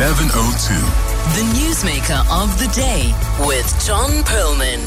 702. The Newsmaker of the Day with John Perlman.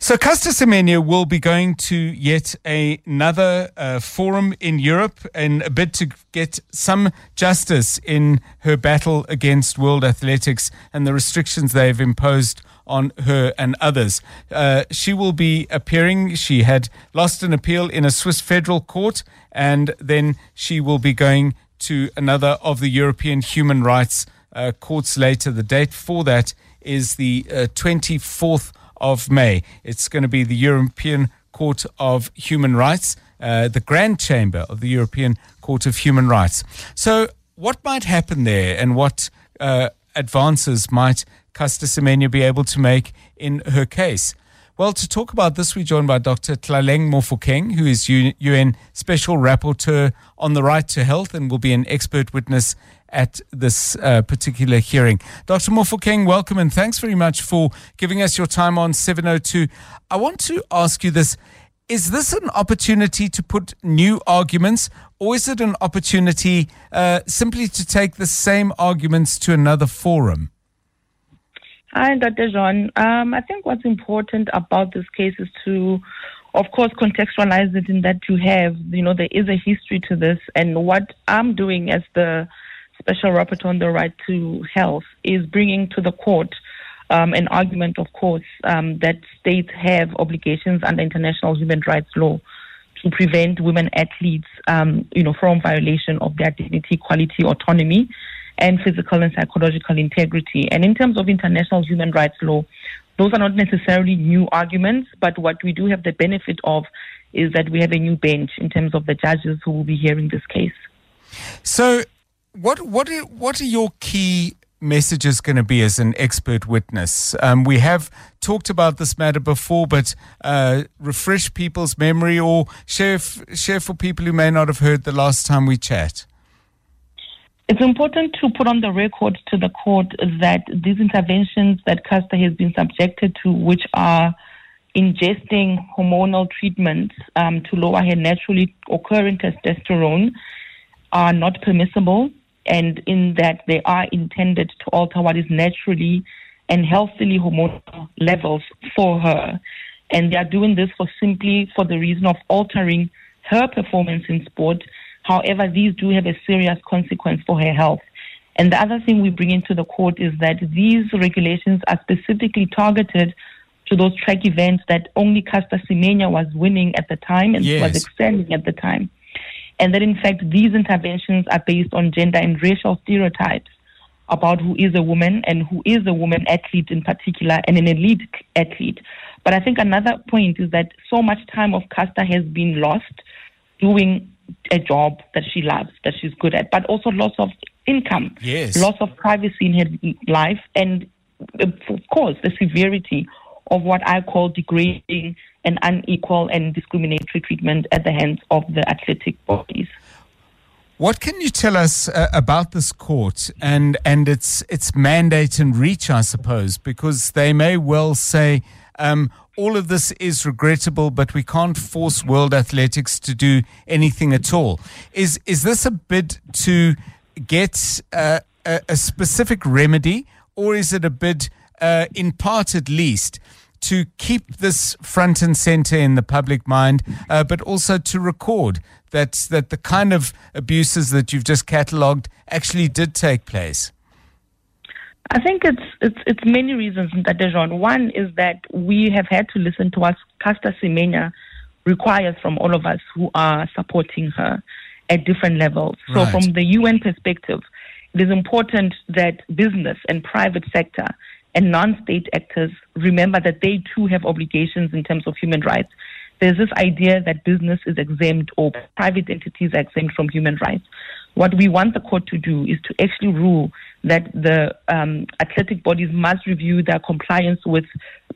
So Caster Semenya will be going to yet another uh, forum in Europe in a bid to get some justice in her battle against World Athletics and the restrictions they've imposed on her and others. Uh, she will be appearing. She had lost an appeal in a Swiss federal court, and then she will be going to another of the European human rights uh, courts later. The date for that is the uh, 24th of May. It's going to be the European Court of Human Rights, uh, the Grand Chamber of the European Court of Human Rights. So, what might happen there and what uh, advances might Caster Semenya be able to make in her case? Well, to talk about this, we're joined by Dr. Tlaleng Mofokeng, who is UN Special Rapporteur on the Right to Health and will be an expert witness at this uh, particular hearing. Dr. Mofokeng, welcome and thanks very much for giving us your time on 702. I want to ask you this. Is this an opportunity to put new arguments, or is it an opportunity uh, simply to take the same arguments to another forum? Hi, Dr. John. Um, I think what's important about this case is to, of course, contextualize it in that you have, you know, there is a history to this. And what I'm doing as the special rapporteur on the right to health is bringing to the court um, an argument, of course, um, that states have obligations under international human rights law to prevent women athletes, um, you know, from violation of their dignity, equality, autonomy and physical and psychological integrity. And in terms of international human rights law, those are not necessarily new arguments, but what we do have the benefit of is that we have a new bench in terms of the judges who will be hearing this case. So, what what are, what are your key messages going to be as an expert witness? Um, we have talked about this matter before, but uh, refresh people's memory or share share for people who may not have heard the last time we chat. It's important to put on the record to the court that these interventions that Caster has been subjected to, which are ingesting hormonal treatments um, to lower her naturally occurring testosterone, are not permissible, and in that they are intended to alter what is naturally and healthily hormonal levels for her. And they are doing this for simply for the reason of altering her performance in sport However, these do have a serious consequence for her health. And the other thing we bring into the court is that these regulations are specifically targeted to those track events that only Caster Semenya was winning at the time and Yes. was excelling at the time. And that in fact these interventions are based on gender and racial stereotypes about who is a woman and who is a woman athlete in particular and an elite athlete. But I think another point is that so much time of Caster has been lost doing a job that she loves, that she's good at, but also loss of income, Yes. loss of privacy in her life, and of course the severity of what I call degrading and unequal and discriminatory treatment at the hands of the athletic bodies. What can you tell us uh, about this court and and its its mandate and reach? I suppose because they may well say um, all of this is regrettable, but we can't force World Athletics to do anything at all. Is is this a bid to get uh, a, a specific remedy, or is it a bid, uh, in part at least? to keep this front and center in the public mind, uh, but also to record that that the kind of abuses that you've just catalogued actually did take place. I think it's it's it's many reasons that Dejon. One is that we have had to listen to what Caster Semenya requires from all of us who are supporting her at different levels. So Right. from the UN perspective, it is important that business and private sector and non-state actors remember that they too have obligations in terms of human rights. There's this idea that business is exempt or private entities are exempt from human rights. What we want the court to do is to actually rule that the um, athletic bodies must review their compliance with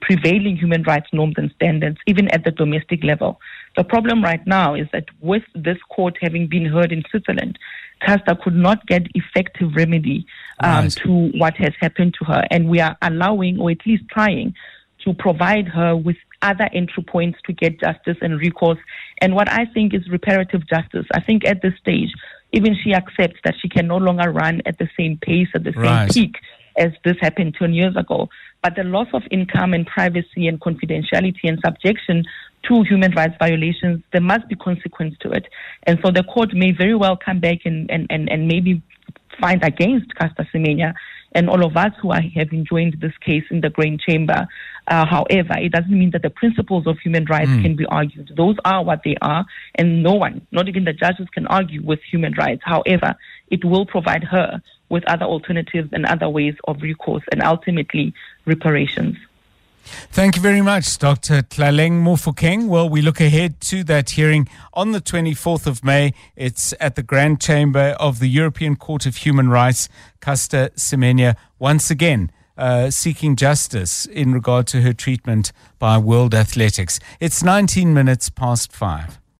prevailing human rights norms and standards, even at the domestic level. The problem right now is that with this court having been heard in Switzerland, Caster could not get effective remedy um, Right. to what has happened to her, and we are allowing, or at least trying, to provide her with other entry points to get justice and recourse. And what I think is reparative justice. I think at this stage, even she accepts that she can no longer run at the same pace, at the same Right. peak as this happened 10 years ago. But the loss of income and privacy and confidentiality and subjection to human rights violations, there must be consequence to it. And so the court may very well come back and, and, and, and maybe find against Caster Semenya and all of us who are, have joined this case in the Grand Chamber. Uh, however, it doesn't mean that the principles of human rights can be argued. Those are what they are, and no one, not even the judges, can argue with human rights. However, it will provide her with other alternatives and other ways of recourse and ultimately reparations. Thank you very much, Dr. Tlaleng Mofokeng. Well, we look ahead to that hearing on the 24th of May. It's at the Grand Chamber of the European Court of Human Rights. Caster Semenya once again uh, seeking justice in regard to her treatment by World Athletics. It's 19 minutes past five.